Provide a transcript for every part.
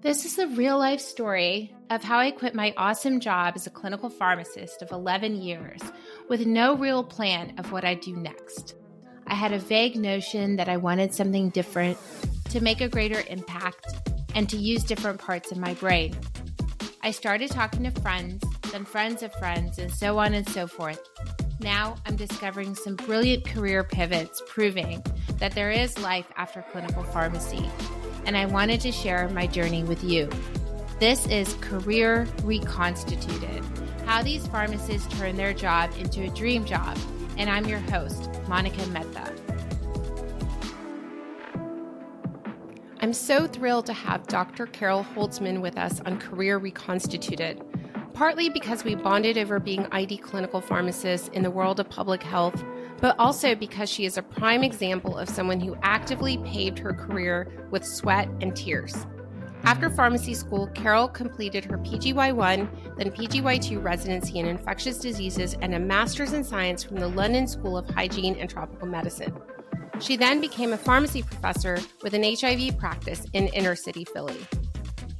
This is a real life story of how I quit my awesome job as a clinical pharmacist of 11 years with no real plan of what I'd do next. I had a vague notion that I wanted something different to make a greater impact and to use different parts of my brain. I started talking to friends, then friends of friends, and so on and so forth. Now I'm discovering some brilliant career pivots proving that there is life after clinical pharmacy and I wanted to share my journey with you. This is Career Reconstituted How These Pharmacists Turn Their Job into a Dream Job. And I'm your host, Monica Mehta. I'm so thrilled to have Dr. Carol Holtzman with us on Career Reconstituted, partly because we bonded over being ID clinical pharmacists in the world of public health but also because she is a prime example of someone who actively paved her career with sweat and tears. After pharmacy school, Carol completed her PGY1, then PGY2 residency in infectious diseases and a master's in science from the London School of Hygiene and Tropical Medicine. She then became a pharmacy professor with an HIV practice in inner city Philly.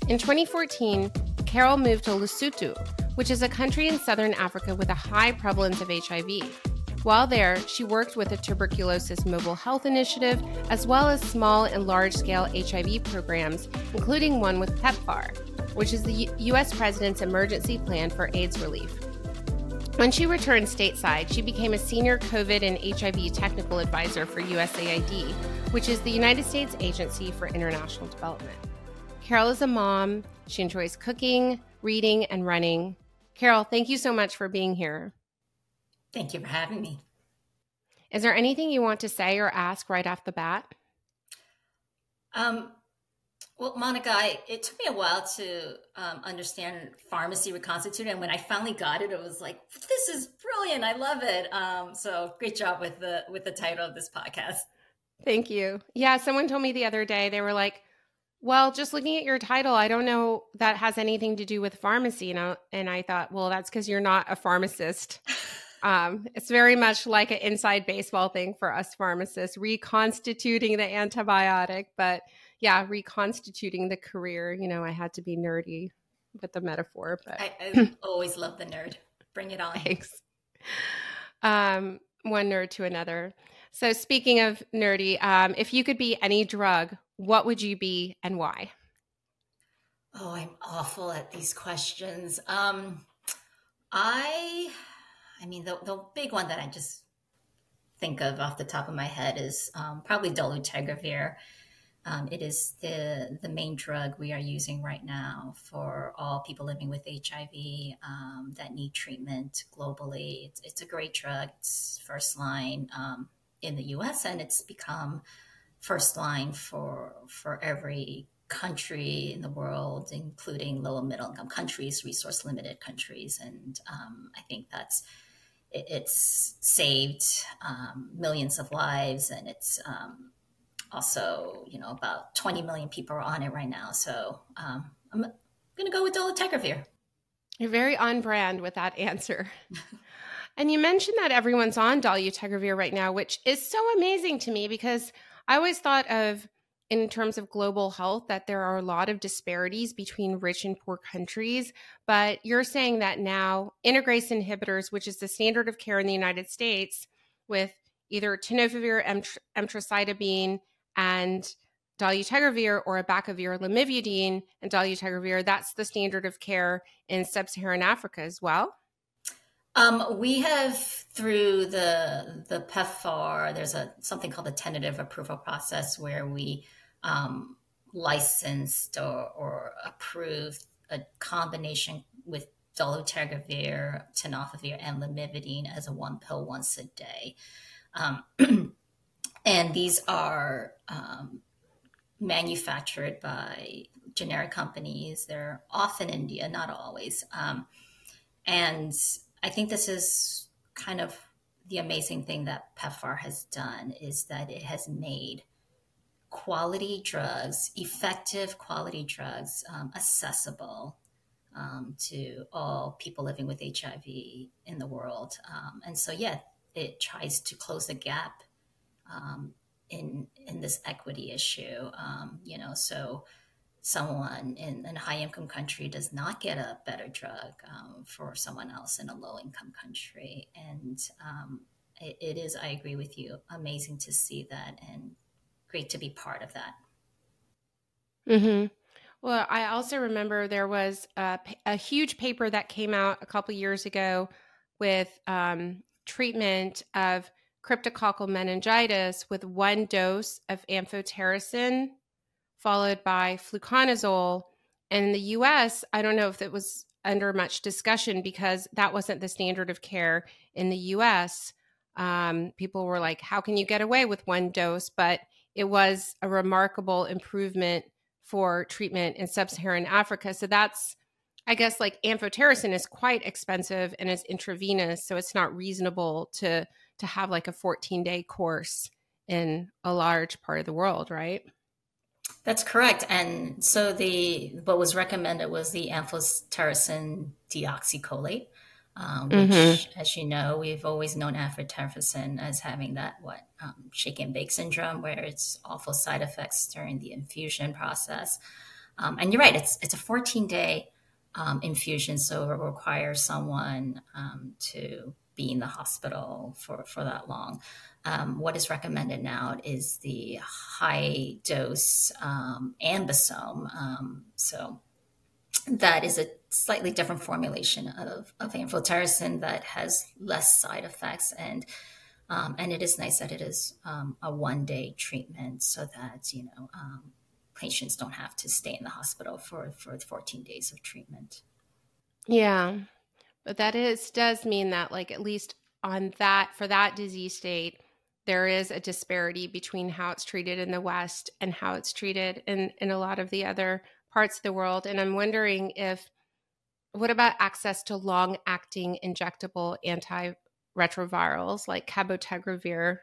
In 2014, Carol moved to Lesotho, which is a country in southern Africa with a high prevalence of HIV. While there, she worked with a tuberculosis mobile health initiative, as well as small and large scale HIV programs, including one with PEPFAR, which is the U- U.S. President's emergency plan for AIDS relief. When she returned stateside, she became a senior COVID and HIV technical advisor for USAID, which is the United States Agency for International Development. Carol is a mom. She enjoys cooking, reading, and running. Carol, thank you so much for being here. Thank you for having me. Is there anything you want to say or ask right off the bat? Um, well, Monica, I, it took me a while to um, understand pharmacy reconstituted, and when I finally got it, it was like, "This is brilliant! I love it!" Um, so, great job with the with the title of this podcast. Thank you. Yeah, someone told me the other day they were like, "Well, just looking at your title, I don't know that has anything to do with pharmacy." You know, and I thought, well, that's because you're not a pharmacist. Um, it's very much like an inside baseball thing for us pharmacists, reconstituting the antibiotic. But yeah, reconstituting the career. You know, I had to be nerdy with the metaphor, but I, I always love the nerd. Bring it on. Thanks. Um, one nerd to another. So, speaking of nerdy, um, if you could be any drug, what would you be and why? Oh, I'm awful at these questions. Um, I I mean, the, the big one that I just think of off the top of my head is um, probably dolutegravir. Um, it is the the main drug we are using right now for all people living with HIV um, that need treatment globally. It's, it's, a great drug. It's first line um, in the U.S. and it's become first line for for every country in the world, including low and middle income countries, resource limited countries, and um, I think that's it's saved um, millions of lives and it's um, also you know about 20 million people are on it right now. So um, i'm going to go with dolutegravir. You're very on brand with that answer. And you mentioned that everyone's on dolutegravir right now which is so amazing to me because i always thought of in terms of global health that there are a lot of disparities between rich and poor countries. But you're saying that now integrase inhibitors, which is the standard of care in the United States, with either tenofovir, emtricitabine, and dolutegravir, or abacavir, lamivudine, and dolutegravir, that's the standard of care in sub-Saharan Africa as well. Um, we have through the the PEPFAR. There's a something called the tentative approval process where we um, licensed or, or, approved a combination with dolutegravir, tenofovir, and lamivudine as a one pill once a day. Um, and these are um, manufactured by generic companies. They're often India, not always. Um, and I think this is kind of the amazing thing that PEPFAR has done is that it has made quality drugs, effective quality drugs, um, accessible um, to all people living with HIV in the world. Um, and so, yeah, it tries to close the gap um, in in this equity issue. Um, you know, so someone in, a high income country does not get a better drug um, for someone else in a low income country. And it, it is, I agree with you, amazing to see that and great to be part of that. Mm-hmm. Well, I also remember there was a, a huge paper that came out a couple years ago with um, treatment of cryptococcal meningitis with one dose of amphotericin followed by fluconazole. And in the US, I don't know if it was under much discussion because that wasn't the standard of care in the US. Um, people were like, how can you get away with one dose? But it was a remarkable improvement for treatment in sub-Saharan Africa. So that's I guess like amphotericin is quite expensive and is intravenous, so it's not reasonable to to have like a 14 day course in a large part of the world, right? That's correct. And so the what was recommended was the amphotericin deoxycholate, um, which, mm-hmm. as you know, we've always known amphotericin as having that what um, shake and bake syndrome, where it's awful side effects during the infusion process. Um, and you're right; it's it's a 14 day um, infusion, so it requires someone um, to be in the hospital for for that long. Um, what is recommended now is the high dose ambisome. so that is a slightly different formulation of, of amphotericin that has less side effects and um, and it is nice that it is um, a one day treatment so that you know um, patients don't have to stay in the hospital for for 14 days of treatment yeah but that is does mean that like at least on that for that disease state there is a disparity between how it's treated in the west and how it's treated in in a lot of the other parts of the world. And I'm wondering if, what about access to long acting injectable antiretrovirals like cabotegravir,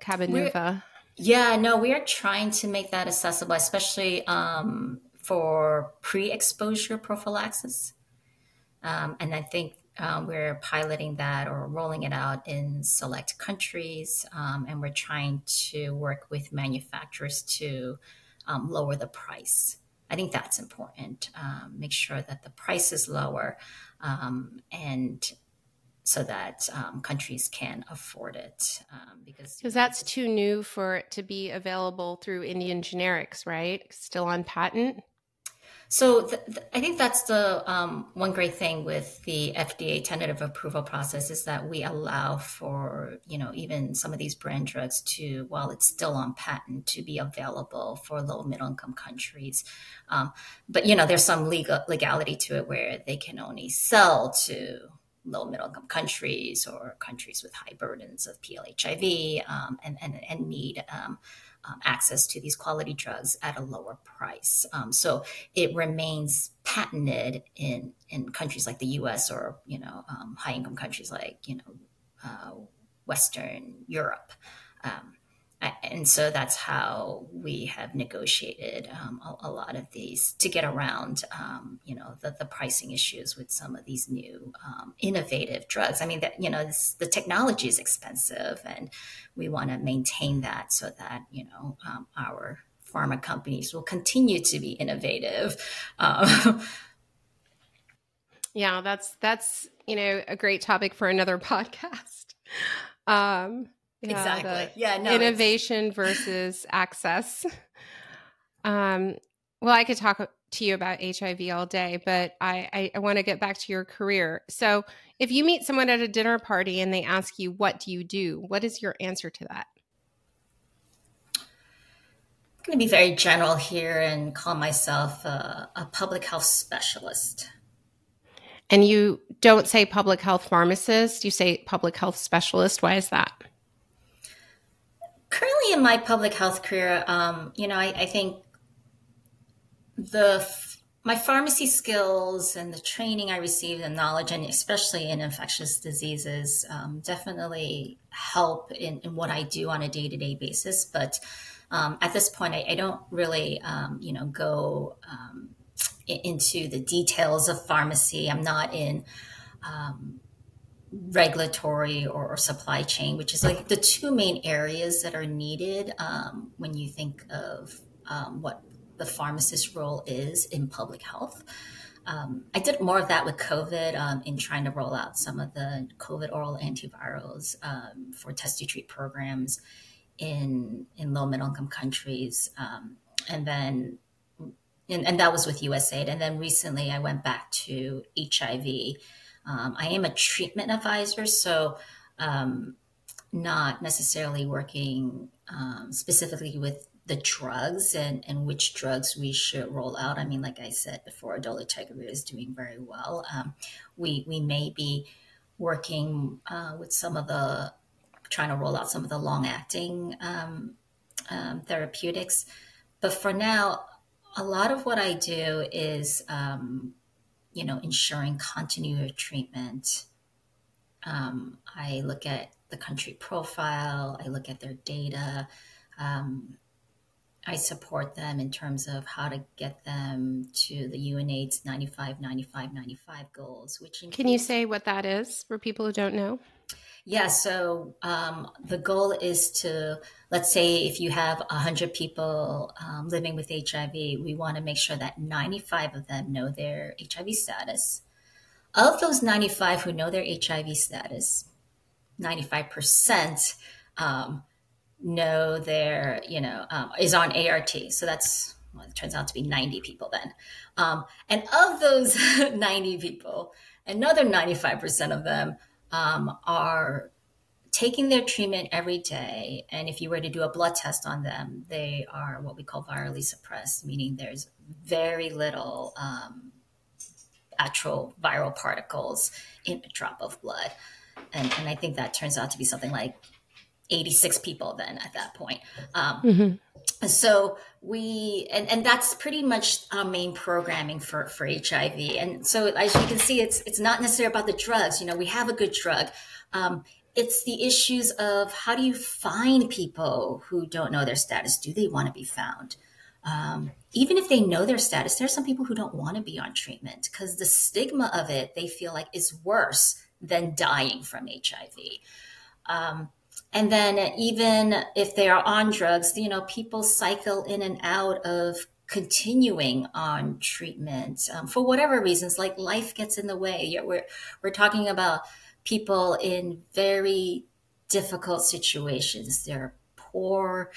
Cabenuva? Yeah, no, we are trying to make that accessible, especially um, for pre exposure prophylaxis. Um, and I think um, we're piloting that or rolling it out in select countries. Um, and we're trying to work with manufacturers to um, lower the price. I think that's important. Um, make sure that the price is lower um, and so that um, countries can afford it um, because because that's too new for it to be available through Indian generics, right? Still on patent. So th- th- I think that's the um, one great thing with the FDA tentative approval process is that we allow for you know even some of these brand drugs to while it's still on patent to be available for low middle income countries. Um, but you know there's some legal legality to it where they can only sell to low middle income countries or countries with high burdens of PLHIV um, and, and, and need um, um, access to these quality drugs at a lower price. Um, so it remains patented in in countries like the U.S. or you know um, high income countries like you know uh, Western Europe. And so that's how we have negotiated um, a, a, lot of these to get around, um, you know, the, the, pricing issues with some of these new um, innovative drugs. I mean, that you know, this, the technology is expensive, and we want to maintain that so that you know um, our pharma companies will continue to be innovative. Um, yeah, that's that's you know a great topic for another podcast. Um, yeah, exactly. Yeah. No, innovation versus access. Um, well, I could talk to you about HIV all day, but I, I, I want to get back to your career. So, if you meet someone at a dinner party and they ask you, What do you do? What is your answer to that? I'm going to be very general here and call myself a, a public health specialist. And you don't say public health pharmacist, you say public health specialist. Why is that? Currently in my public health career, um, you know, I, I think the my pharmacy skills and the training I received and knowledge, and especially in infectious diseases, um, definitely help in, in, what I do on a day to day basis. But um, at this point, I, I don't really, um, you know, go um, into the details of pharmacy. I'm not in um, regulatory or, or, supply chain, which is like the two main areas that are needed um, when you think of um, what the pharmacist role is in public health. Um, I did more of that with COVID um, in trying to roll out some of the COVID oral antivirals um, for test to treat programs in in low middle income countries, um, and then and, and, that was with USAID. And then recently, I went back to HIV. Um, I am a treatment advisor, so um, not necessarily working specifically with the drugs and, and which drugs we should roll out. I mean, like I said before, dolutegravir is doing very well. Um, we we may be working uh, with some of the trying to roll out some of the long acting um, um, therapeutics, but for now, a lot of what I do is um, you know ensuring continuity of treatment. Um, I look at the country profile. I look at their data. Um, I support them in terms of how to get them to the UNAIDS 95, 95, 95 goals. Which includes- can you say what that is for people who don't know? Yeah, so um, the goal is to let's say if you have 100 people um, living with HIV, we want to make sure that 95 of them know their HIV status. Of those 95 who know their HIV status, 95% um, know their, you know, um, is on ART. So that's, well, it turns out to be 90 people then. Um, and of those 90 people, another 95% of them um, are taking their treatment every day. And if you were to do a blood test on them, they are what we call virally suppressed, meaning there's very little um, actual viral particles in a drop of blood. And, and I think that turns out to be something like 86 people then at that point. Um, mm-hmm. So we, and, and that's pretty much our main programming for, for HIV. And so as you can see, it's, it's not necessarily about the drugs. You know, we have a good drug. Um, it's the issues of how do you find people who don't know their status? Do they want to be found? Um, even if they know their status, there are some people who don't want to be on treatment because the stigma of it they feel like is worse than dying from HIV. Um, and then even if they are on drugs, you know, people cycle in and out of continuing on treatment um, for whatever reasons, like life gets in the way. We're, we're talking about people in very difficult situations. They're poor,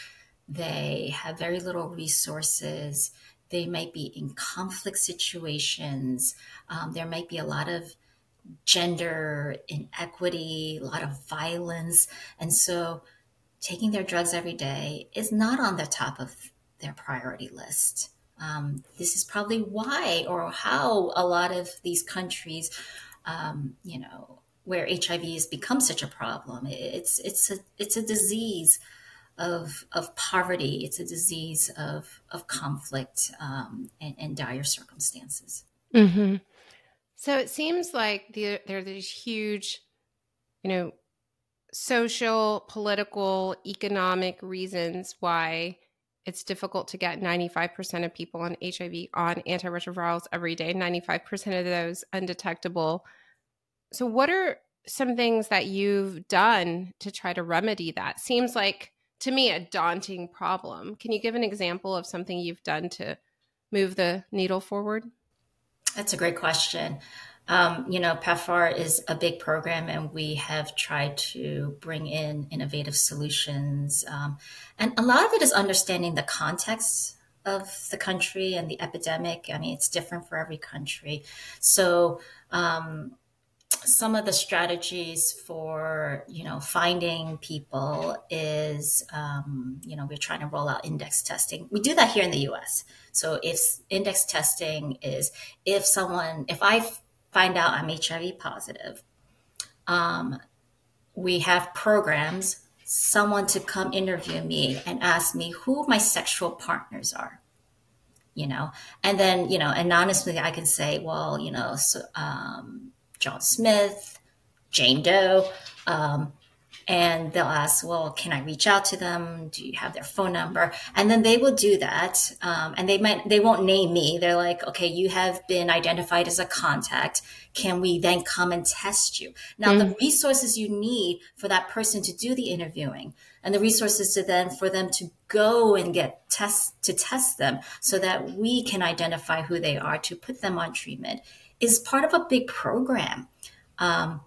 they have very little resources, they might be in conflict situations, um, there might be a lot of gender inequity, a lot of violence. And so taking their drugs every day is not on the top of their priority list. Um, this is probably why or how a lot of these countries, um, you know, where HIV has become such a problem. It's it's a it's a disease of of poverty. It's a disease of of conflict um, and, and, dire circumstances. Mm-hmm. So it seems like the, there are these huge, you know, social, political, economic reasons why it's difficult to get 95% of people on HIV on antiretrovirals every day, 95% of those undetectable. So, what are some things that you've done to try to remedy that? Seems like to me a daunting problem. Can you give an example of something you've done to move the needle forward? That's a great question. Um, you know, PEPFAR is a big program, and we have tried to bring in innovative solutions. Um, and a lot of it is understanding the context of the country and the epidemic. I mean, it's different for every country. So, um, some of the strategies for you know finding people is um, you know we're trying to roll out index testing. We do that here in the us so if index testing is if someone if i find out i'm hiv positive um, we have programs someone to come interview me and ask me who my sexual partners are you know? And then you know anonymously i can say well you know so, um, John Smith, Jane Doe. Um, and they'll ask, well, can I reach out to them? Do you have their phone number? And then they will do that. Um, and they might, they won't name me. They're like, okay, you have been identified as a contact. Can we then come and test you? Now, mm-hmm. the resources you need for that person to do the interviewing and the resources to then for them to go and get tests to test them so that we can identify who they are to put them on treatment is part of a big program. Um,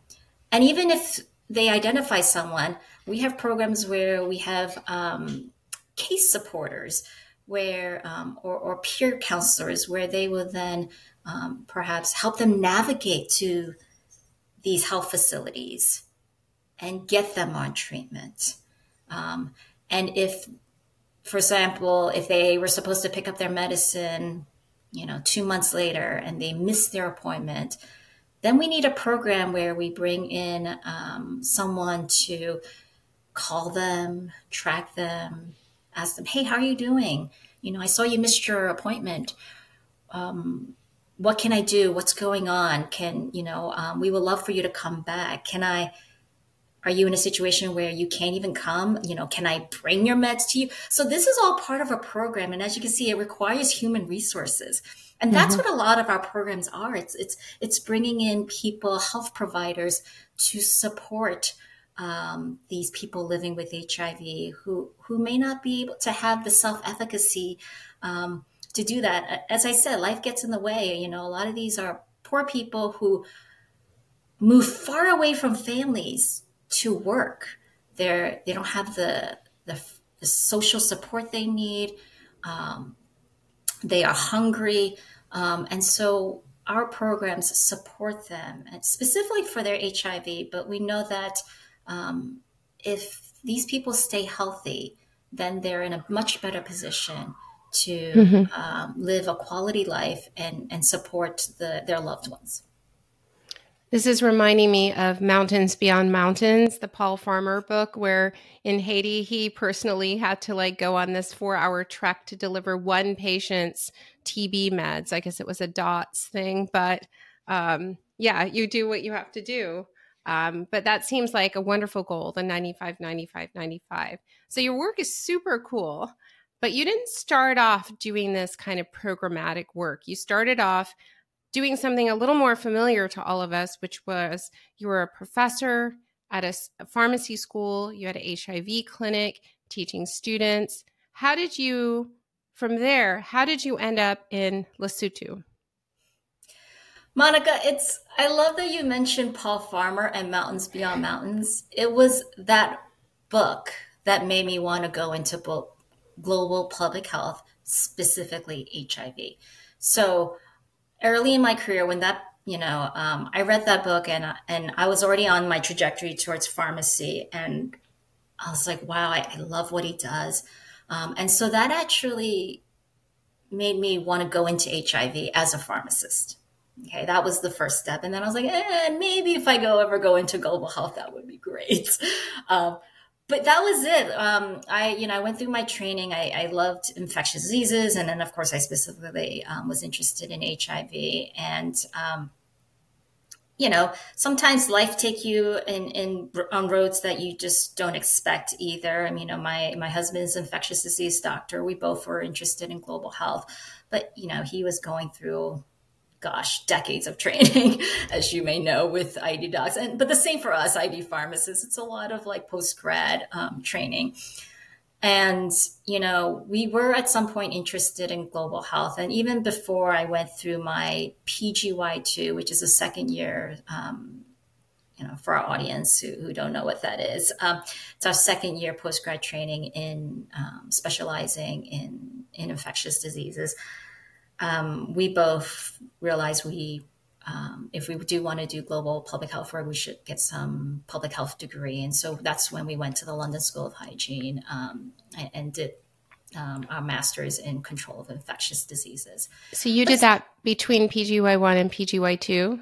and even if they identify someone, we have programs where we have um, case supporters where um, or, or, peer counselors where they will then um, perhaps help them navigate to these health facilities and get them on treatment. Um, and if, for example, if they were supposed to pick up their medicine, you know, two months later and they miss their appointment, then we need a program where we bring in um, someone to call them, track them, ask them, hey, how are you doing? You know, I saw you missed your appointment. Um, what can I do? What's going on? Can, you know, um, we would love for you to come back. Can I, are you in a situation where you can't even come? You know, can I bring your meds to you? So this is all part of a program. And as you can see, it requires human resources. And that's mm-hmm. what a lot of our programs are. It's, it's, it's bringing in people, health providers to support um, these people living with HIV who who may not be able to have the self efficacy um, to do that. As I said, life gets in the way. You know, a lot of these are poor people who move far away from families to work. They're they don't have the the, the social support they need. Um, they are hungry, um, and so our programs support them, specifically for their HIV. But we know that um, if these people stay healthy, then they're in a much better position to mm-hmm. um, live a quality life and, and support the, their loved ones. This is reminding me of Mountains Beyond Mountains, the Paul Farmer book, where in Haiti, he personally had to like go on this four hour trek to deliver one patient's TB meds. I guess it was a DOTS thing, but um, yeah, you do what you have to do. Um, but that seems like a wonderful goal the 95, 95, 95. So your work is super cool, but you didn't start off doing this kind of programmatic work. You started off doing something a little more familiar to all of us, which was you were a professor at a, a pharmacy school, you had an HIV clinic teaching students. How did you, from there, how did you end up in Lesotho? Monica, it's I love that you mentioned Paul Farmer and Mountains Beyond Mountains. It was that book that made me want to go into global public health, specifically HIV. So early in my career, when that you know, um, I read that book and and I was already on my trajectory towards pharmacy, and I was like, wow, I, I love what he does, um, and so that actually made me want to go into HIV as a pharmacist. Okay, that was the first step. And then I was like, eh, maybe if I go ever go into global health, that would be great. Um, but that was it. Um, I, you know, I went through my training. I, I loved infectious diseases, and then of course, I specifically um, was interested in HIV. And um, you know, sometimes life take you in, in on roads that you just don't expect either. I mean, you know, my my husband's infectious disease doctor. We both were interested in global health, but you know, he was going through gosh, decades of training, as you may know, with ID docs. And but the same for us, ID pharmacists. It's a lot of like post grad um, training. And, you know, we were at some point interested in global health. And even before I went through my PGY2, which is a second year, um, you know, for our audience who, who don't know what that is, um, it's our second year post grad training in um, specializing in, in infectious diseases um, we both realized we, um, if we do want to do global public health work, we should get some public health degree. And so that's when we went to the London School of Hygiene um, and, and, did um, our master's in control of infectious diseases. So you did that between PGY1 and PGY2?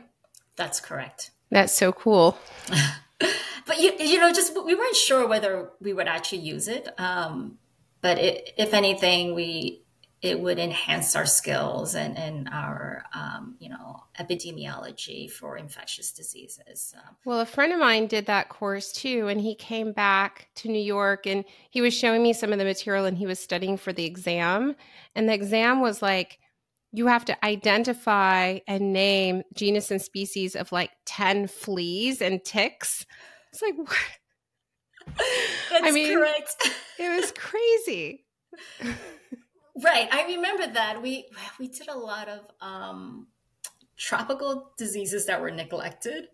That's correct. That's so cool. but you, you know, just we weren't sure whether we would actually use it. Um, but it, if anything, we it would enhance our skills and, and our um, you know epidemiology for infectious diseases um, well a friend of mine did that course too and he came back to new york and he was showing me some of the material and he was studying for the exam and the exam was like you have to identify and name genus and species of like 10 fleas and ticks. It's like what? That's I mean, correct. it was crazy right. I remember that. We we did a lot of um, tropical diseases that were neglected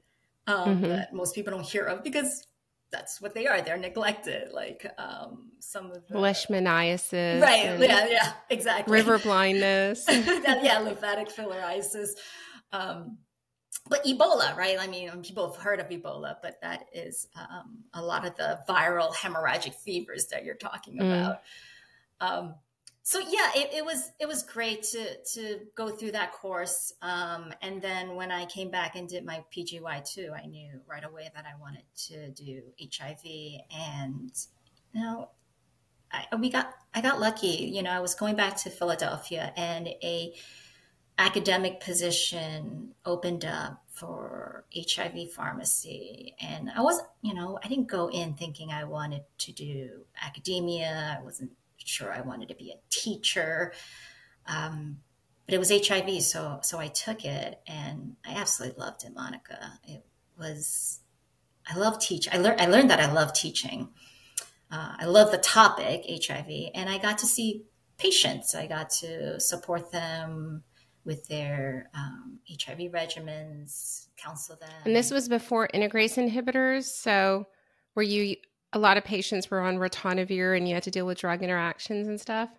um, mm-hmm. that most people don't hear of because that's what they are. They're neglected, like um, some of the leishmaniasis, right? Yeah, yeah, exactly. River blindness, yeah, lymphatic filariasis. Um, but Ebola, right? I mean, people have heard of Ebola, but that is um, a lot of the viral hemorrhagic fevers that you're talking mm. about. Mm. Um, so yeah, it, it, was it was great to to go through that course, um, and then when I came back and did my PGY two, I knew right away that I wanted to do HIV, and you know, I, we got I got lucky. You know, I was going back to Philadelphia, and a academic position opened up for HIV pharmacy. And I wasn't, you know, I didn't go in thinking I wanted to do academia. I wasn't sure I wanted to be a teacher. Um, but it was HIV, so so I took it, and I absolutely loved it, Monica. It was I love teach. I learned I learned that I love teaching. Uh, I love the topic HIV, and I got to see patients. I got to support them with their um, HIV regimens, counsel them. And this was before integrase inhibitors. So, were you a lot of patients were on ritonavir and you had to deal with drug interactions and stuff?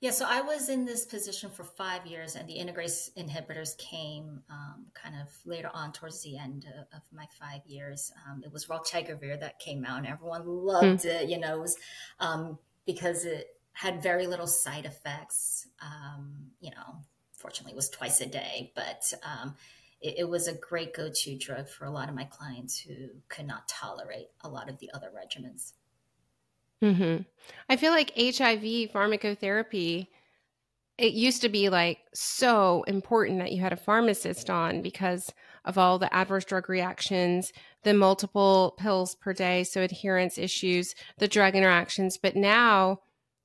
Yeah, so I was in this position for five years, and the integrase inhibitors came um, kind of later on towards the end of, of my five years. Um, it was raltegravir that came out, and everyone loved hmm. it. You know, it was um, because it had very little side effects. Um, you know, fortunately, it was twice a day, but um, it, it, was a great go-to drug for a lot of my clients who could not tolerate a lot of the other regimens. Mm-hmm. I feel like HIV pharmacotherapy. It used to be like so important that you had a pharmacist on because of all the adverse drug reactions, the multiple pills per day, so adherence issues, the drug interactions. But now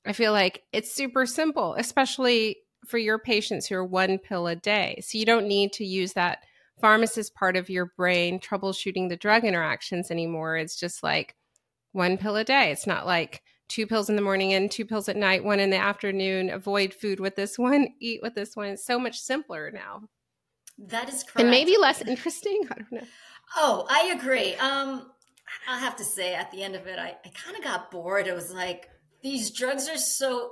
I feel like it's super simple, especially for your patients who are one pill a day. So you don't need to use that pharmacist part of your brain troubleshooting the drug interactions anymore. It's just like one pill a day. It's not like two pills in the morning and two pills at night, one in the afternoon. Avoid food with this one, eat with this one. It's so much simpler now. That is correct. And maybe less interesting. I don't know. Oh, I agree. Um, I have to say, at the end of it, I, I kind of got bored. It was like these drugs are so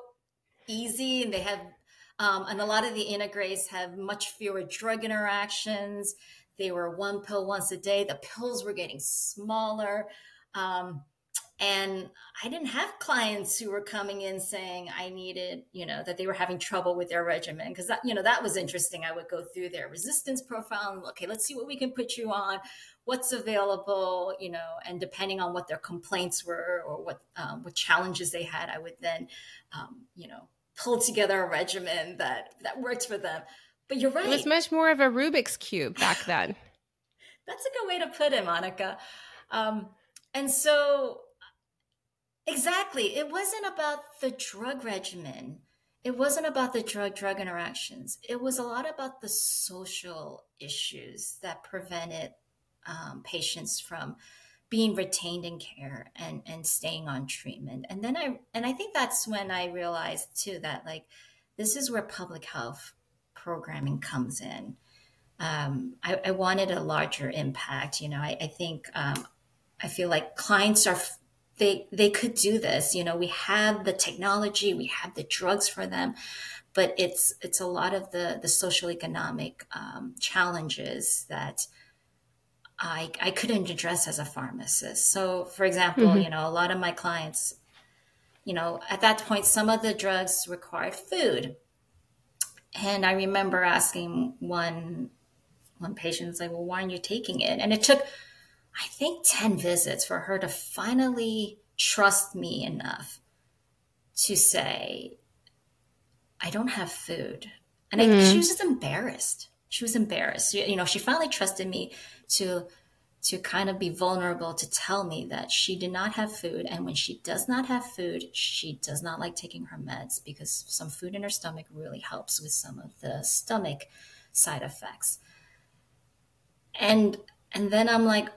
easy and they have um, and a lot of the integrase have much fewer drug interactions. They were one pill once a day. The pills were getting smaller. Um, and I didn't have clients who were coming in saying I needed, you know, that they were having trouble with their regimen because that, you know, that was interesting. I would go through their resistance profile and okay, let's see what we can put you on, what's available, you know, and depending on what their complaints were or what um, what challenges they had, I would then, um, you know, pull together a regimen that that worked for them. But you're right. It was much more of a Rubik's cube back then. That's a good way to put it, Monica. Um, and so, exactly, it wasn't about the drug regimen. It wasn't about the drug drug interactions. It was a lot about the social issues that prevented um, patients from being retained in care and and staying on treatment. And then i and i think that's when i realized too that like this is where public health programming comes in. Um, I, I, wanted a larger impact you know i, I think um, i feel like clients are they they could do this you know we have the technology we have the drugs for them but it's it's a lot of the the social economic um, challenges that I, I couldn't address as a pharmacist. So, for example, mm-hmm. you know, a lot of my clients, you know, at that point, some of the drugs required food. And I remember asking one one patient, was like, well, why aren't you taking it? And it took, I think, 10 visits for her to finally trust me enough to say, I don't have food. And mm-hmm. I, she was just embarrassed. She was embarrassed. You know, she finally trusted me to to kind of be vulnerable to tell me that she did not have food and when she does not have food she does not like taking her meds because some food in her stomach really helps with some of the stomach side effects and and then i'm like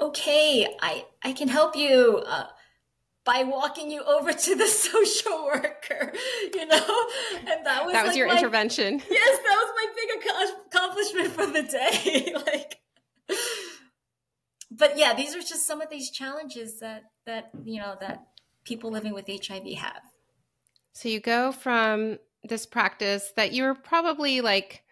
okay i i can help you uh, by walking you over to the social worker, you know? And that was That was like your my, intervention. Yes, that was my big accomplishment for the day. like But yeah, these are just some of these challenges that that, you know, that people living with HIV have. So you go from this practice that you were probably like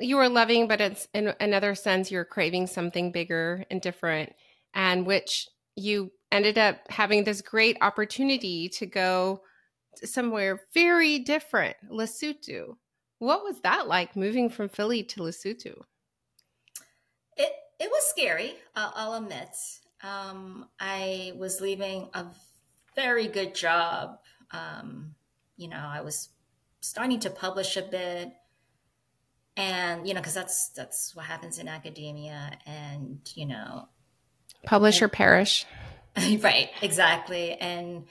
you were loving, but it's in another sense you're craving something bigger and different, and which you ended up having this great opportunity to go somewhere very different, Lesotho. What was that like moving from Philly to Lesotho? It it was scary. I'll, I'll admit. Um, I was leaving a very good job. Um, you know, I was starting to publish a bit, and you know, because that's that's what happens in academia, and you know, publish and, or perish. right, exactly. And,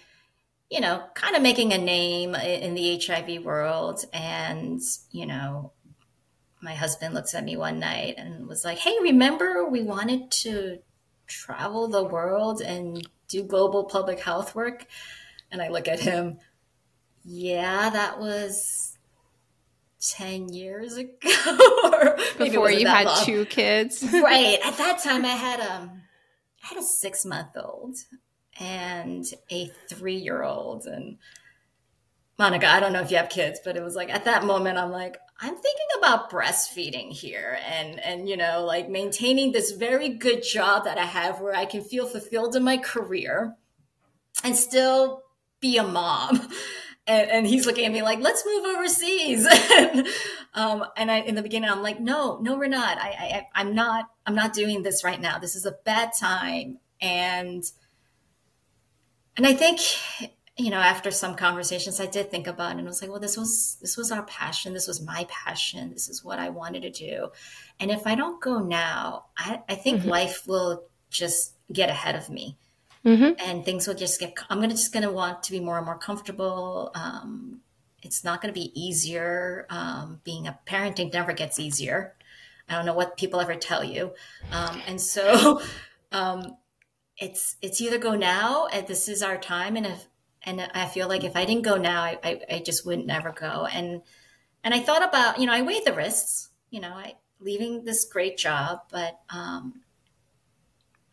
you know, kind of making a name in the HIV world. And, you know, my husband looks at me one night and was like, Hey, remember we wanted to travel the world and do global public health work? And I look at him, Yeah, that was 10 years ago. Before you had long. two kids. right. At that time, I had, um, I had a six month old and a three year old. And Monica, I don't know if you have kids, but it was like at that moment, I'm like, I'm thinking about breastfeeding here and, and, you know, like maintaining this very good job that I have where I can feel fulfilled in my career and still be a mom. And, and, he's looking at me like, let's move overseas. and, um, and I, in the beginning, I'm like, no, no, we're not. I, I, I'm not, I'm not doing this right now. This is a bad time. And, and I think, you know, after some conversations, I did think about it and was like, well, this was, this was our passion. This was my passion. This is what I wanted to do. And if I don't go now, I, I think mm-hmm. life will just get ahead of me mm-hmm. and things will just get i'm gonna just gonna want to be more and more comfortable um, it's not gonna be easier um, being a parenting never gets easier i don't know what people ever tell you um, and so um, it's it's either go now and this is our time and if and i feel like if i didn't go now i, I, I just wouldn't never go and and i thought about you know i weighed the risks you know i leaving this great job but um,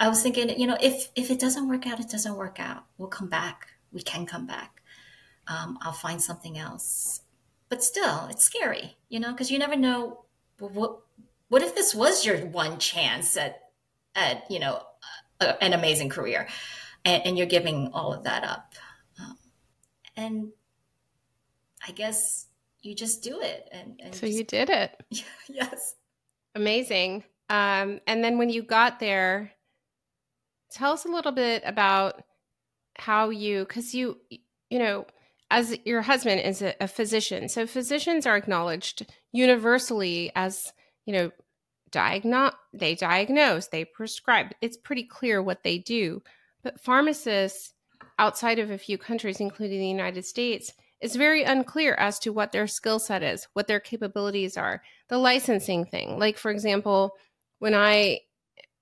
I was thinking, you know, if if it doesn't work out, it doesn't work out. We'll come back. We can come back. Um, I'll find something else. But still, it's scary, you know, because you never know what what if this was your one chance at at you know a, an amazing career, and, and, you're giving all of that up, and I guess you just do it. And, and so just, you did it. yes. Amazing. Um, and then when you got there, tell us a little bit about how you because you you know as your husband is a, a, physician so physicians are acknowledged universally as you know diagnose they diagnose they prescribe it's pretty clear what they do but pharmacists outside of a few countries including the united states it's very unclear as to what their skill set is what their capabilities are the licensing thing like for example when i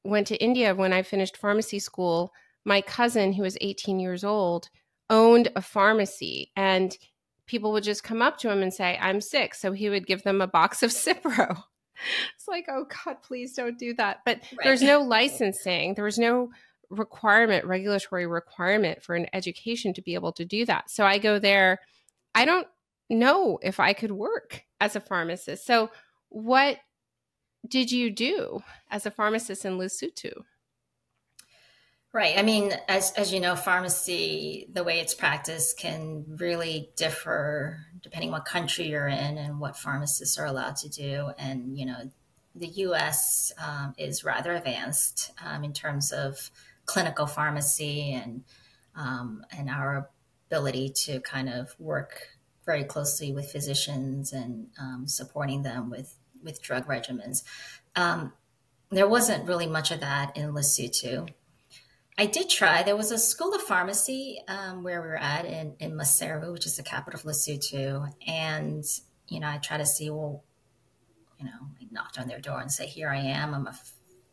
went to India when I finished pharmacy school, my cousin, who was 18 years old, owned a pharmacy and people would just come up to him and say, I'm sick. So he would give them a box of Cipro. It's like, oh God, please don't do that. But right. there's no licensing, there was no requirement, regulatory requirement for an education to be able to do that. So I go there. I don't know if I could work as a pharmacist. So, what did you do as a pharmacist in Lesotho? Right. I mean, as, as you know, pharmacy, the way it's practiced can really differ depending what country you're in and what pharmacists are allowed to do. And, you know, the US um, is rather advanced um, in terms of clinical pharmacy and, um, and our ability to kind of work very closely with physicians and um, supporting them with with drug regimens. Um, there wasn't really much of that in Lesotho. I did try. There was a school of pharmacy um, where we were at in, in Maseru, which is the capital of Lesotho. And, you know, I tried to see, well, you know, I knocked on their door and say, here I am, I'm a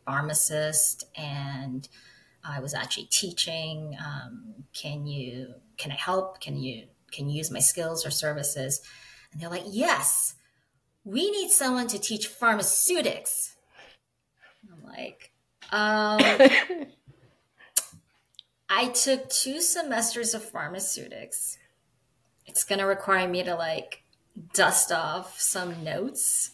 pharmacist and I was actually teaching. Um, can you can I help? Can you can you use my skills or services? And they're like, yes, we need someone to teach pharmaceutics. I'm like, um, I took two semesters of pharmaceutics. It's going to require me to like dust off some notes.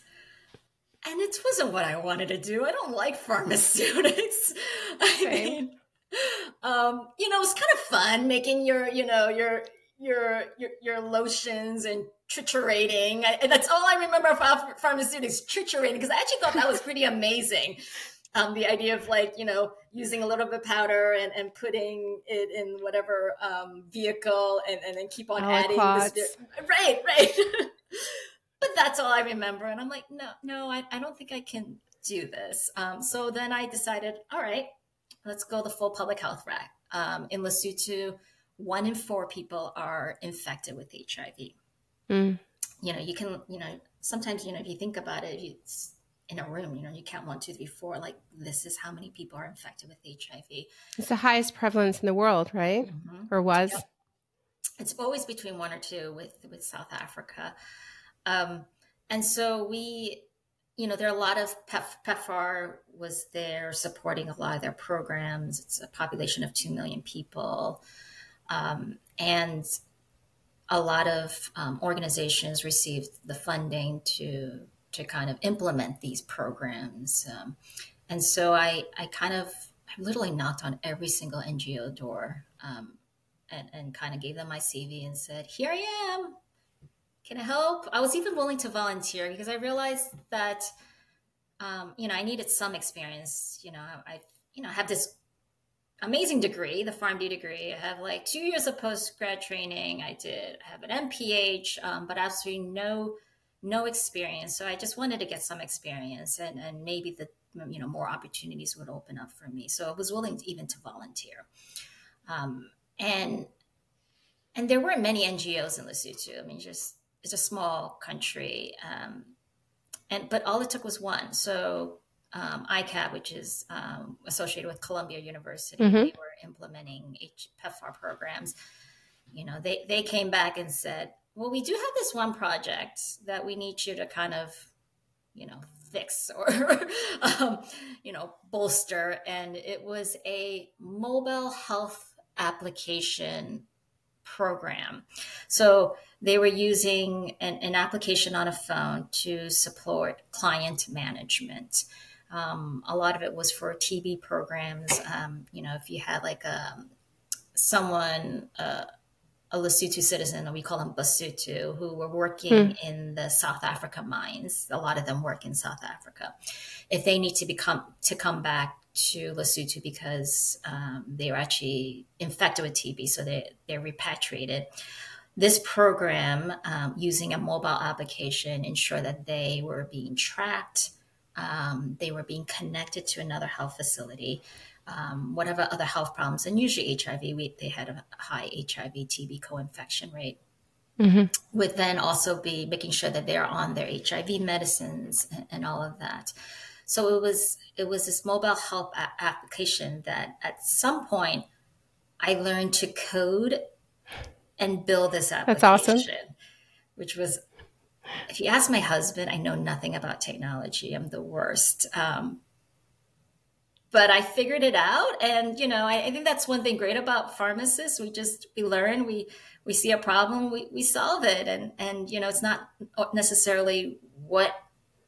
And it wasn't what I wanted to do. I don't like pharmaceutics. I mean, um, you know, it's kind of fun making your, you know, your your your, your lotions and triturating. I, that's all I remember about pharmaceutics, triturating, because I actually thought that was pretty amazing. Um, the idea of like you know using a little bit of powder and, and putting it in whatever um, vehicle and, and then keep on adding this, right right but that's all i remember and i'm like no no i, I don't think i can do this um, so then i decided all right let's go the full public health rack. um, in lesotho one in four people are infected with hiv mm. you know you can you know sometimes you know if you think about it it's in a room, you know, you count one, two, three, four, like this is how many people are infected with HIV. It's the highest prevalence in the world, right? Mm-hmm. Or was? Yep. It's always between one or two with with South Africa. Um, and so we, you know, there are a lot of PEPFAR was there supporting a lot of their programs. It's a population of 2 million people. Um, and a lot of um, organizations received the funding to to kind of implement these programs. Um, and so I, I kind of, I literally knocked on every single NGO door um, and, and kind of gave them my CV and said, here I am. Can I help? I was even willing to volunteer because I realized that, um, you know, I needed some experience. You know, I, you know, have this amazing degree, the PharmD degree. I have like two years of post grad training. I did have an MPH, um, but absolutely no no experience. So I just wanted to get some experience and, and maybe the you know more opportunities would open up for me. So I was willing to, even to volunteer. Um, and and there weren't many NGOs in Lesotho. I mean, just it's a small country, um, and but all it took was one. So um, ICAP, which is um, associated with Columbia University, mm-hmm. they were implementing PEPFAR programs. You know, they they came back and said, well, we do have this one project that we need you to kind of, you know, fix or, um, you know, bolster. And it was a mobile health application program. So they were using an, an application on a phone to support client management. Um, a lot of it was for TB programs. Um, you know, if you had like a um, someone, uh, a Lesotho citizen, we call them Basotho, who were working mm. in the South Africa mines. A lot of them work in South Africa. If they need to become to come back to Lesotho because um, they were actually infected with TB, so they they're repatriated. This program, um, using a mobile application, ensured that they were being tracked, um, they were being connected to another health facility, um, whatever other health problems, and usually HIV, we, they had a high HIV TB co-infection rate. Mm-hmm. Would then also be making sure that they're on their HIV medicines and, and, all of that. So it was it was this mobile health a- application that at some point I learned to code and build this application. That's awesome. Which was, if you ask my husband, I know nothing about technology. I'm the worst. Um, but I figured it out. And, you know, I, I, think that's one thing great about pharmacists. We just, we learn, we, we see a problem, we, we solve it. And, and, you know, it's not necessarily what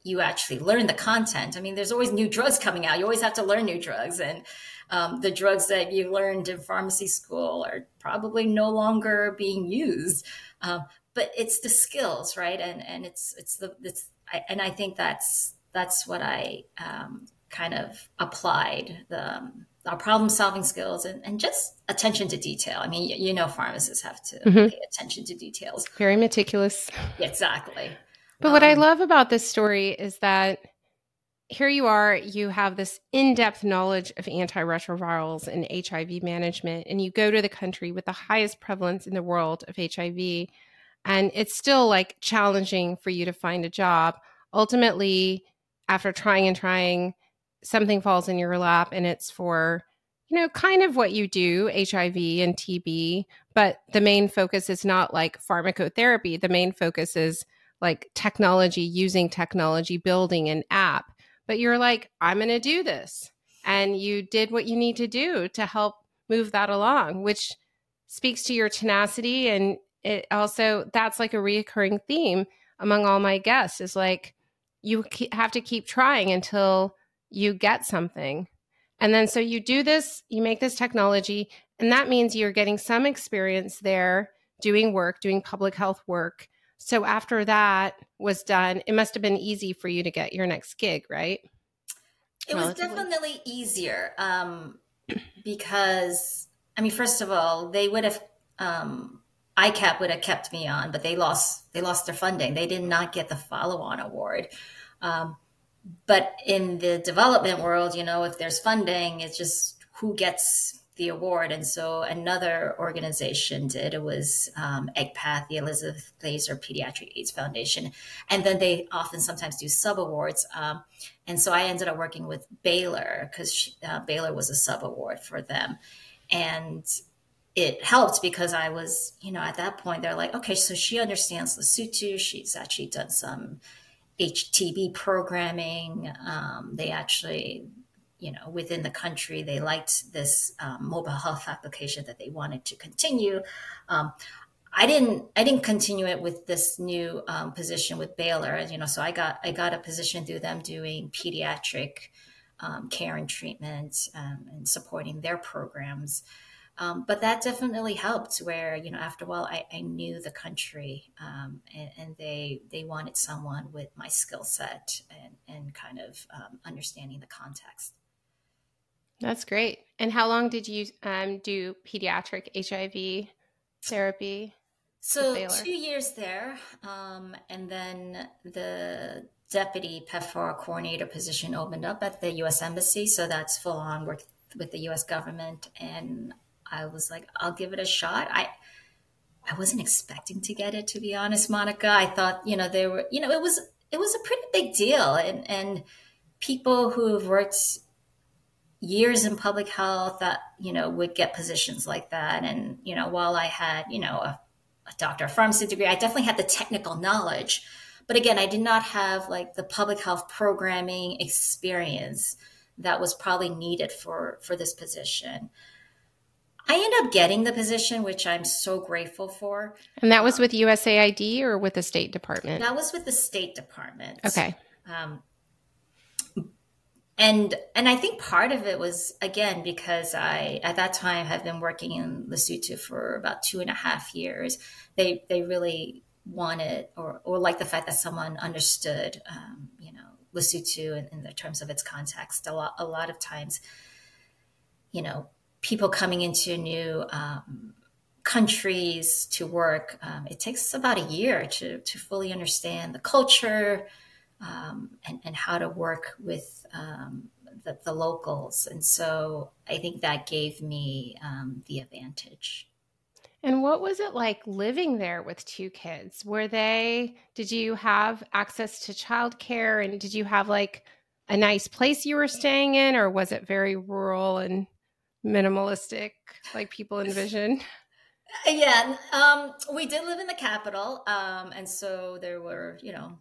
you actually learn the content. I mean, there's always new drugs coming out. You always have to learn new drugs. And um, the drugs that you learned in pharmacy school are probably no longer being used. Um, but it's the skills, right? And, and it's, it's the, it's, I, and I think that's, that's what I, um, kind of applied the um, our problem solving skills and, and just attention to detail. I mean, you, you know, pharmacists have to mm-hmm. pay attention to details. Very meticulous. Exactly. But um, what I um, love about this story is that here you are, you have this in depth knowledge of antiretrovirals and HIV management, and you go to the country with the highest prevalence in the world of HIV, and it's still like challenging for you to find a job. Ultimately, after trying and trying, something falls in your lap and it's for you know, kind of what you do, HIV and TB, but the main focus is not like pharmacotherapy. The main focus is like technology, using technology, building an app. But you're like, I'm going to do this. And you did what you need to do to help move that along, which speaks to your tenacity. And it also, that's like a reoccurring theme among all my guests is like, you have to keep trying until you get something. And then so you do this, you make this technology, and that means you're getting some experience there doing work, doing public health work. So after that was done, it must have been easy for you to get your next gig, right? It was definitely easier um, because, I mean, first of all, they would have um, ICAP would have kept me on, but they lost they lost their funding. They did not get the follow on award. Um, but in the development world, you know, if there's funding, it's just who gets the award. And so another organization did. It was um, EGPAF, the Elizabeth Glaser Pediatric AIDS Foundation. And then they often sometimes do sub awards. Um, and so I ended up working with Baylor because uh, Baylor was a sub award for them. And it helped because I was, you know, at that point, they're like, okay, so she understands Lesotho. She's actually done some HTB programming. Um, they actually, you know, within the country, they liked this um, mobile health application that they wanted to continue. Um, I didn't, I didn't continue it with this new um, position with Baylor, you know. So I got, I got a position through them doing pediatric um, care and treatment um, and supporting their programs. Um, but that definitely helped where, you know, after a while I, I knew the country um, and, and, they, they wanted someone with my skill set and, and kind of um, understanding the context. That's great. And how long did you um, do pediatric HIV therapy? So two years there. Um, and then the deputy PEPFAR coordinator position opened up at the U.S. Embassy. So that's full on work with the U.S. government. And I was like, I'll give it a shot. I I wasn't expecting to get it, to be honest, Monica. I thought, you know, there were, you know, it was it was a pretty big deal, and and people who have worked years in public health that you know would get positions like that. And you know, while I had you know a, a doctor of pharmacy degree, I definitely had the technical knowledge, but again, I did not have like the public health programming experience that was probably needed for for this position. I ended up getting the position, which I'm so grateful for. And that was with USAID or with the State Department? That was with the State Department. Okay. Um, and and I think part of it was again because I at that time had been working in Lesotho for about two and a half years. They they really wanted or or like the fact that someone understood, um, you know, Lesotho in, in the terms of its context. A lot a lot of times, you know, people coming into new um, countries to work, um, it takes about a year to, to fully understand the culture um, and, and how to work with um, the, the, locals. And so I think that gave me um, the advantage. And what was it like living there with two kids? Were they, did you have access to childcare and did you have like a nice place you were staying in or was it very rural and minimalistic like people envision? Yeah, um, we did live in the capital, um, and so there were, you know,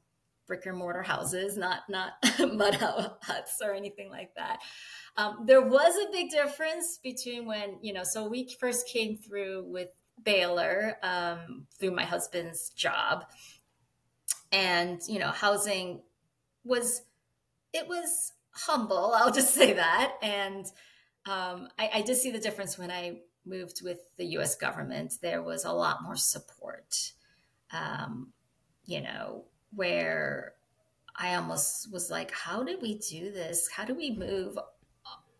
brick and mortar houses, not not mud huts or anything like that. Um, there was a big difference between when you know. So we first came through with Baylor um, through my husband's job, and you know, housing was it was humble. I'll just say that, and um, I, I did see the difference when I moved with the US government. There was a lot more support, um, you know, where I almost was like, how did we do this? How do we move,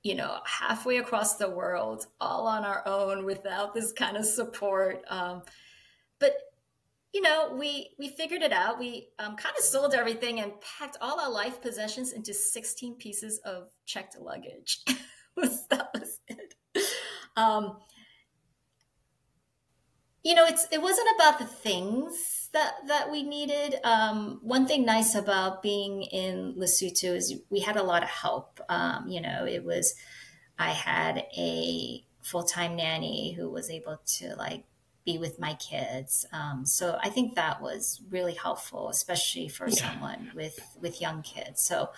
you know, halfway across the world all on our own without this kind of support? Um, but you know, we we figured it out. We um, kind of sold everything and packed all our life possessions into 16 pieces of checked luggage. that was it. Um, you know, it's it wasn't about the things that that we needed. Um, one thing nice about being in Lesotho is we had a lot of help. Um, you know, it was I had a full time nanny who was able to like be with my kids. Um, so I think that was really helpful, especially for yeah. someone with with young kids. So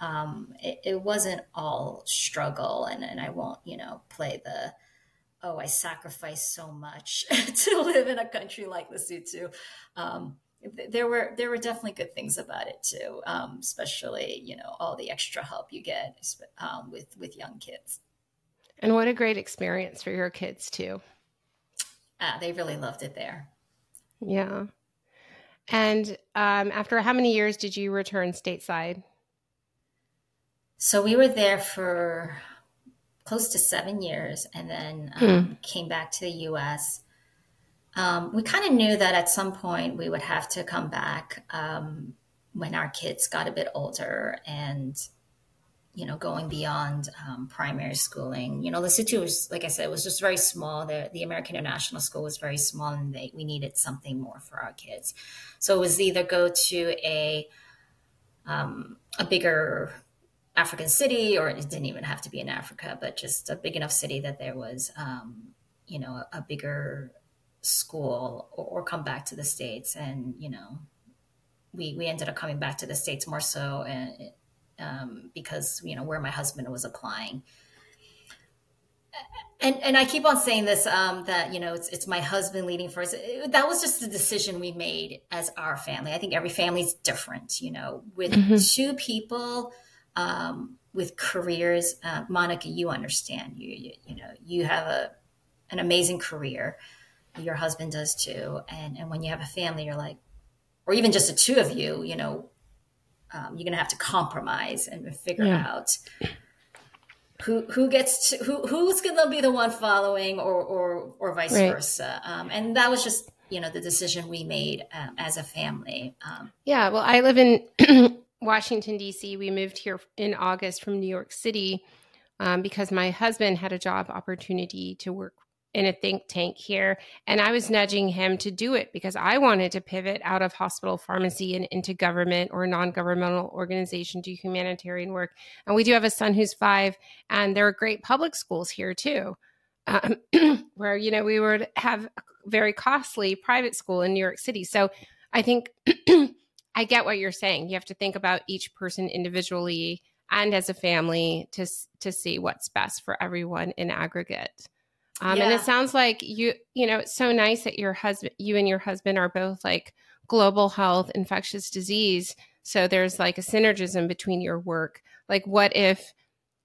um, it, it, wasn't all struggle, and, and I won't you know play the oh I sacrificed so much to live in a country like Lesotho. Um, there were there were definitely good things about it too, um, especially you know all the extra help you get um, with with young kids. And what a great experience for your kids too. Uh, they really loved it there. Yeah. And um, after how many years did you return stateside? So we were there for close to seven years and then um, hmm. came back to the US. Um, we kind of knew that at some point we would have to come back um, when our kids got a bit older and you know, going beyond um, primary schooling. You know, the city was, like I said, was just very small. The, the American International School was very small, and they, we needed something more for our kids. So it was either go to a um, a bigger African city, or it didn't even have to be in Africa, but just a big enough city that there was, um, you know, a, a bigger school, or, or come back to the states. And you know, we we ended up coming back to the states more so, and um, because you know where my husband was applying. And and I keep on saying this um, that you know it's it's my husband leading first. That was just the decision we made as our family. I think every family is different. You know, with mm-hmm. two people um, with careers, uh, Monica, you understand. You, you you know you have a an amazing career. Your husband does too. And and when you have a family, you're like, or even just the two of you, you know, um, you're going to have to compromise and figure yeah. out who who gets to, who who's going to be the one following or or or vice right. versa. Um, and that was just you know the decision we made um, as a family. Um, yeah, well, I live in Washington D.C. We moved here in August from New York City um, because my husband had a job opportunity to work in a think tank here. And I was nudging him to do it because I wanted to pivot out of hospital pharmacy and into government or non governmental organization, do humanitarian work. And we do have a son who's five, and there are great public schools here too. Um, where you know we would have very costly private school in New York City. So I think I get what you're saying. You have to think about each person individually and as a family to to see what's best for everyone in aggregate. Um, yeah. And it sounds like you, you know, it's so nice that your husband, you and your husband are both like global health, infectious disease. So there's like a synergism between your work. Like, what if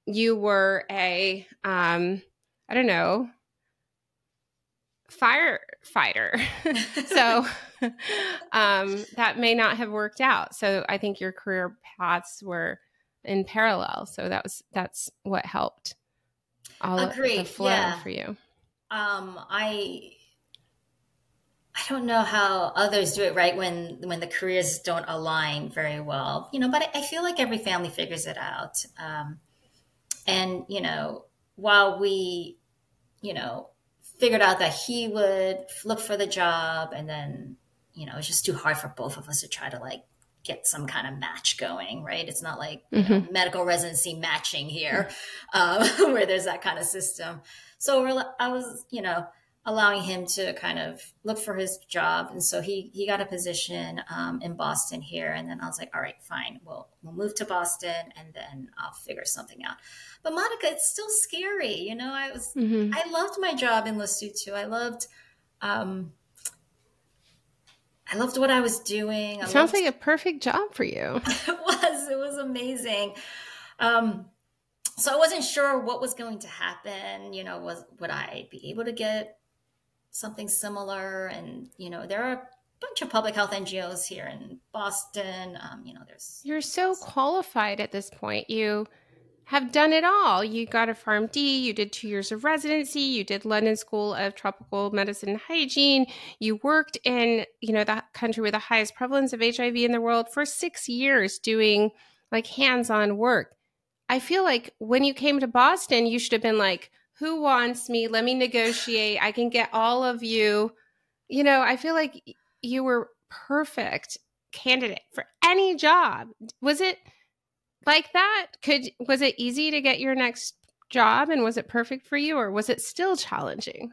you were a, um, I don't know, firefighter? so um, that may not have worked out. So I think your career paths were in parallel. So that was that's what helped all Agreed. of the flow yeah. for you? Um, I I don't know how others do it right when when the careers don't align very well, you know. But I, I feel like every family figures it out. Um, and you know, while we, you know, figured out that he would look for the job, and then you know, it's just too hard for both of us to try to like get some kind of match going, right? It's not like mm-hmm. know, medical residency matching here, mm-hmm. uh, where there's that kind of system. So I was, you know, allowing him to kind of look for his job, and so he he got a position um, in Boston here, and then I was like, all right, fine, we'll we'll move to Boston, and then I'll figure something out. But Monica, it's still scary, you know. I was mm-hmm. I loved my job in Lesotho. I loved. Um, I loved what I was doing. Sounds loved... like a perfect job for you. it was. It was amazing. Um, so I wasn't sure what was going to happen. You know, was would I be able to get something similar? And you know, there are a bunch of public health NGOs here in Boston. Um, you know, there's you're so qualified at this point. You have done it all. You got a PharmD, you did two years of residency, you did London School of Tropical Medicine and Hygiene, you worked in, you know, the country with the highest prevalence of HIV in the world for six years doing like hands-on work. I feel like when you came to Boston, you should have been like, who wants me? Let me negotiate. I can get all of you. You know, I feel like you were perfect candidate for any job. Was it like that? Could was it easy to get your next job and was it perfect for you or was it still challenging?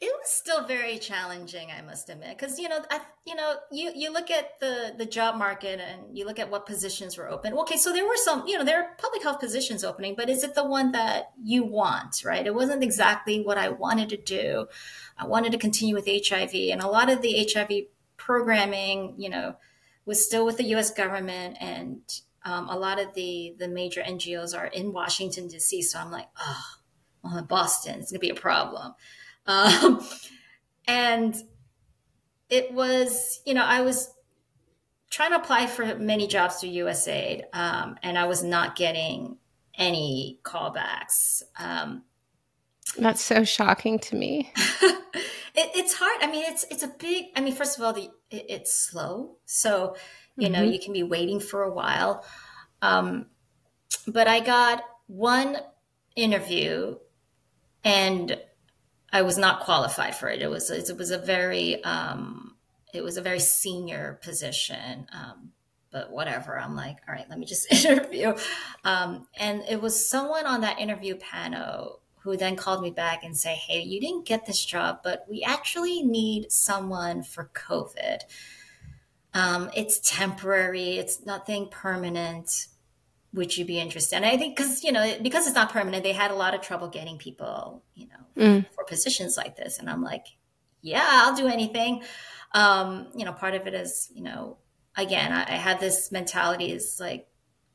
It was still very challenging, I must admit, because you know, I, you know, you you look at the the job market and you look at what positions were open. Okay, so there were some, you know, there are public health positions opening, but is it the one that you want? Right? It wasn't exactly what I wanted to do. I wanted to continue with HIV, and a lot of the HIV programming, you know, was still with the U.S. government, and um, a lot of the the major NGOs are in Washington D.C. So I'm like, oh, well, in Boston, it's gonna be a problem. Um, and it was, you know, I was trying to apply for many jobs through USAID, um, and I was not getting any callbacks. Um, That's so shocking to me. it, it's hard. I mean, it's it's a big. I mean, first of all, the it, it's slow, so you mm-hmm. know you can be waiting for a while. Um, but I got one interview, and I was not qualified for it. It was it was a very um, it was a very senior position. Um, but whatever. I'm like, all right, let me just interview. Um, and it was someone on that interview panel who then called me back and say, hey, you didn't get this job, but we actually need someone for COVID. Um, it's temporary. It's nothing permanent would you be interested? And I think because you know because it's not permanent, they had a lot of trouble getting people, you know, mm. for positions like this. And I'm like, yeah, I'll do anything. Um, you know, part of it is, you know, again, I, I had this mentality is like,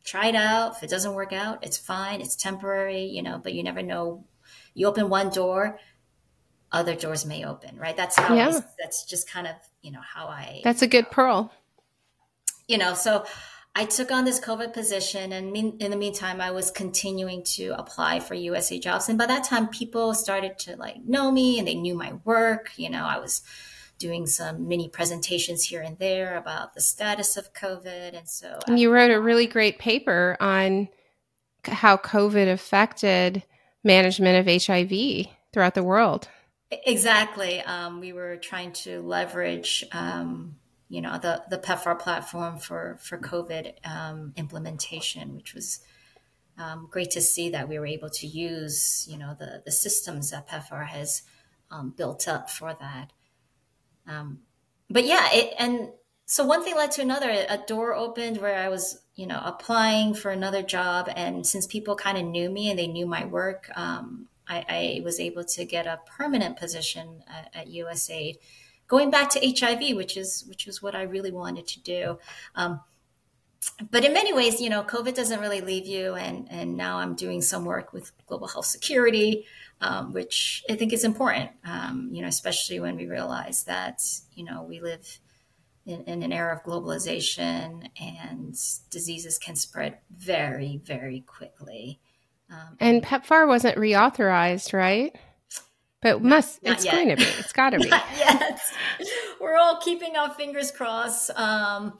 try it out. If it doesn't work out, it's fine. It's temporary, you know, but you never know. You open one door, other doors may open, right? That's how. Yeah. I, that's just kind of you know how I. That's a good pearl. You know, so I took on this COVID position, and in the meantime, I was continuing to apply for USA jobs. And by that time, people started to like know me, and they knew my work. You know, I was doing some mini presentations here and there about the status of COVID, and so. And you wrote a really great paper on how COVID affected management of HIV throughout the world. Exactly. Um, we were trying to leverage. Um, you know the the PEPFAR platform for for COVID um, implementation, which was um, great to see that we were able to use you know the the systems that PEPFAR has um, built up for that. Um, but yeah, it, and so one thing led to another. A door opened where I was you know applying for another job, and since people kind of knew me and they knew my work, um, I, I, was able to get a permanent position at, at USAID going back to HIV, which is which is what I really wanted to do. Um, but in many ways, you know, COVID doesn't really leave you, and and now I'm doing some work with global health security, um, which I think is important. Um, you know, especially when we realize that you know we live in, in, an era of globalization and diseases can spread very very quickly. Um, and PEPFAR wasn't reauthorized, right? But must not it's yet. going to be. It's got to be. Yes, we're all keeping our fingers crossed. Um,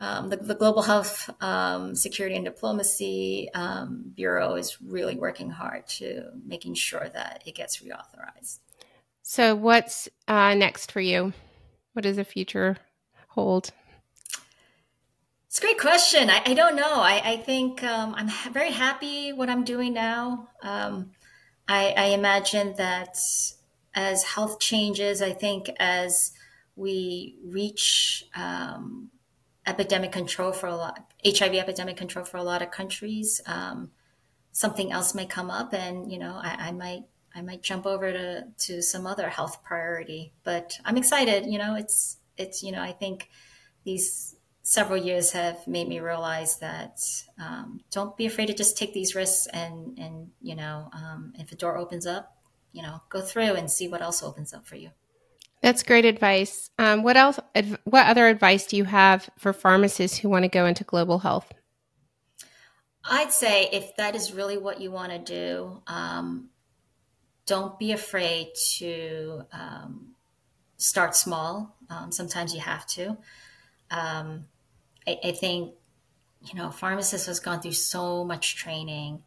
um, the, the, Global Health um, Security and Diplomacy um, Bureau is really working hard to making sure that it gets reauthorized. So, what's uh, next for you? What does the future hold? It's a great question. I, I don't know. I, I think um, I'm ha- very happy what I'm doing now. Um, I, I imagine that as health changes, I think as we reach um, epidemic control for a lot, HIV epidemic control for a lot of countries, um, something else may come up, and you know, I, I, might I might jump over to to some other health priority. But I'm excited. You know, it's it's you know, I think these several years have made me realize that um, don't be afraid to just take these risks and and you know um, if a door opens up you know go through and see what else opens up for you. That's great advice. Um, what else adv- what other advice do you have for pharmacists who want to go into global health? I'd say if that is really what you want to do um, don't be afraid to um, start small. Um, sometimes you have to. Um, I, I think, you know, pharmacists has gone through so much training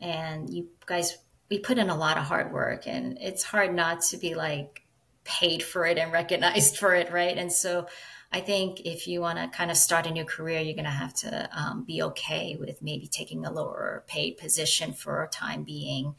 and you guys, we put in a lot of hard work and it's hard not to be like paid for it and recognized for it. Right. And so I think if you want to kind of start a new career, you're going to have to um, be okay with maybe taking a lower paid position for a time being,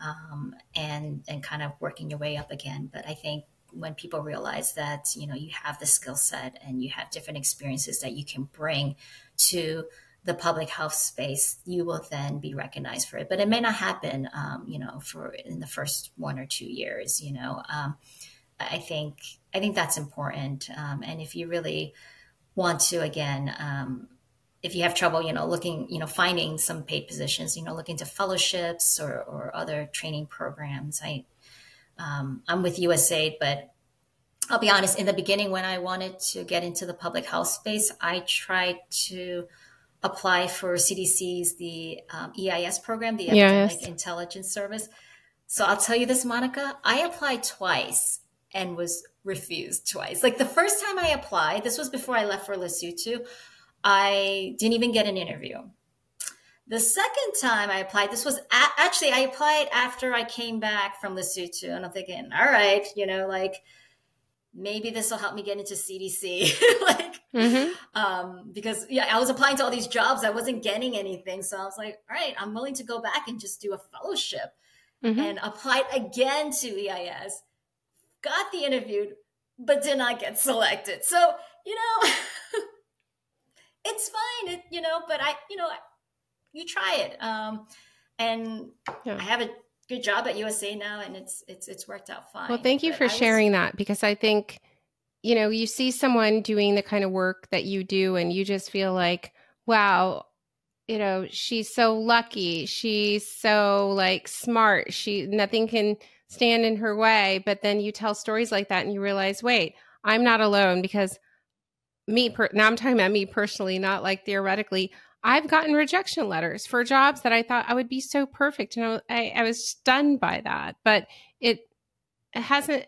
um, and and kind of working your way up again. But I think when people realize that you know you have the skill set and you have different experiences that you can bring to the public health space, you will then be recognized for it. But it may not happen, um, you know, for in the first one or two years. You know, um, I think I think that's important. Um, and if you really want to, again, um, if you have trouble, you know, looking, you know, finding some paid positions, you know, looking to fellowships or, or other training programs. I um, I'm with USAID, but I'll be honest. In the beginning, when I wanted to get into the public health space, I tried to apply for CDC's the um, EIS program, the Epidemic yes. Intelligence Service. So I'll tell you this, Monica, I applied twice and was refused twice. Like the first time I applied, this was before I left for Lesotho, I didn't even get an interview. The second time I applied, this was a- actually, I applied after I came back from Lesotho, and I'm thinking, all right, you know, like maybe this will help me get into CDC. like, mm-hmm. um, because yeah, I was applying to all these jobs, I wasn't getting anything. So I was like, all right, I'm willing to go back and just do a fellowship mm-hmm. and applied again to EIS, got the interview, but did not get selected. So, you know, it's fine, it, you know, but I, you know, you try it. Um, and yeah. I have a good job at USA now, and it's it's it's worked out fine. Well, thank you but for I sharing was... that because I think you know you see someone doing the kind of work that you do, and you just feel like, wow, you know, she's so lucky. She's so like smart. She nothing can stand in her way. But then you tell stories like that, and you realize, wait, I'm not alone because me per- now I'm talking about me personally, not like theoretically. I've gotten rejection letters for jobs that I thought I would be so perfect. And I, I was stunned by that. But it, hasn't,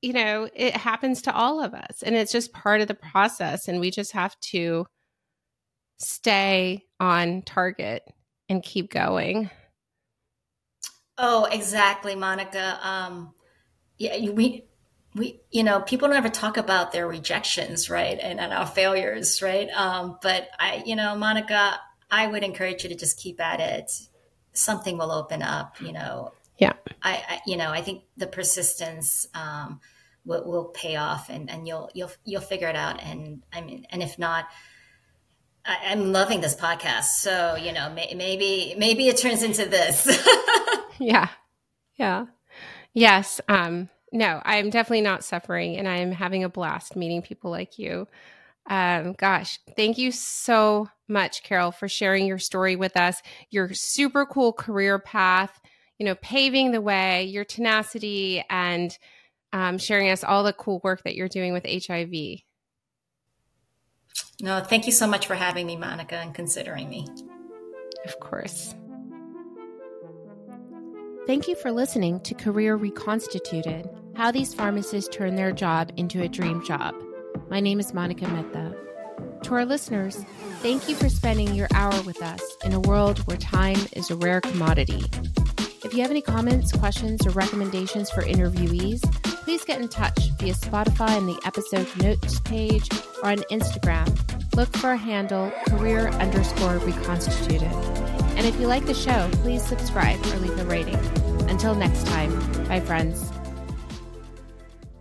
you know, it happens to all of us. And it's just part of the process. And we just have to stay on target and keep going. Oh, exactly, Monica. Um, yeah, we we you know people don't ever talk about their rejections right and, and our failures right? Um, but i you know monica i would encourage you to just keep at it. Something will open up you know. Yeah. I, I you know i think the persistence um, will, will pay off and, and you'll you'll you'll figure it out. And i mean and if not I, am loving this podcast. So you know may, maybe maybe it turns into this. Yeah. Yeah. Yes um no, I'm definitely not suffering and I'm having a blast meeting people like you. Um, gosh, thank you so much, Carol, for sharing your story with us, your super cool career path, you know, paving the way, your tenacity, and um, sharing us all the cool work that you're doing with HIV. No, thank you so much for having me, Monica, and considering me. Of course. Thank you for listening to Career Reconstituted How These Pharmacists Turn Their Job into a Dream Job. My name is Monica Mehta. To our listeners, thank you for spending your hour with us in a world where time is a rare commodity. If you have any comments, questions, or recommendations for interviewees, please get in touch via Spotify in the episode notes page or on Instagram. Look for a handle career underscore reconstituted. And if you like the show, please subscribe or leave a rating. Until next time, bye, friends.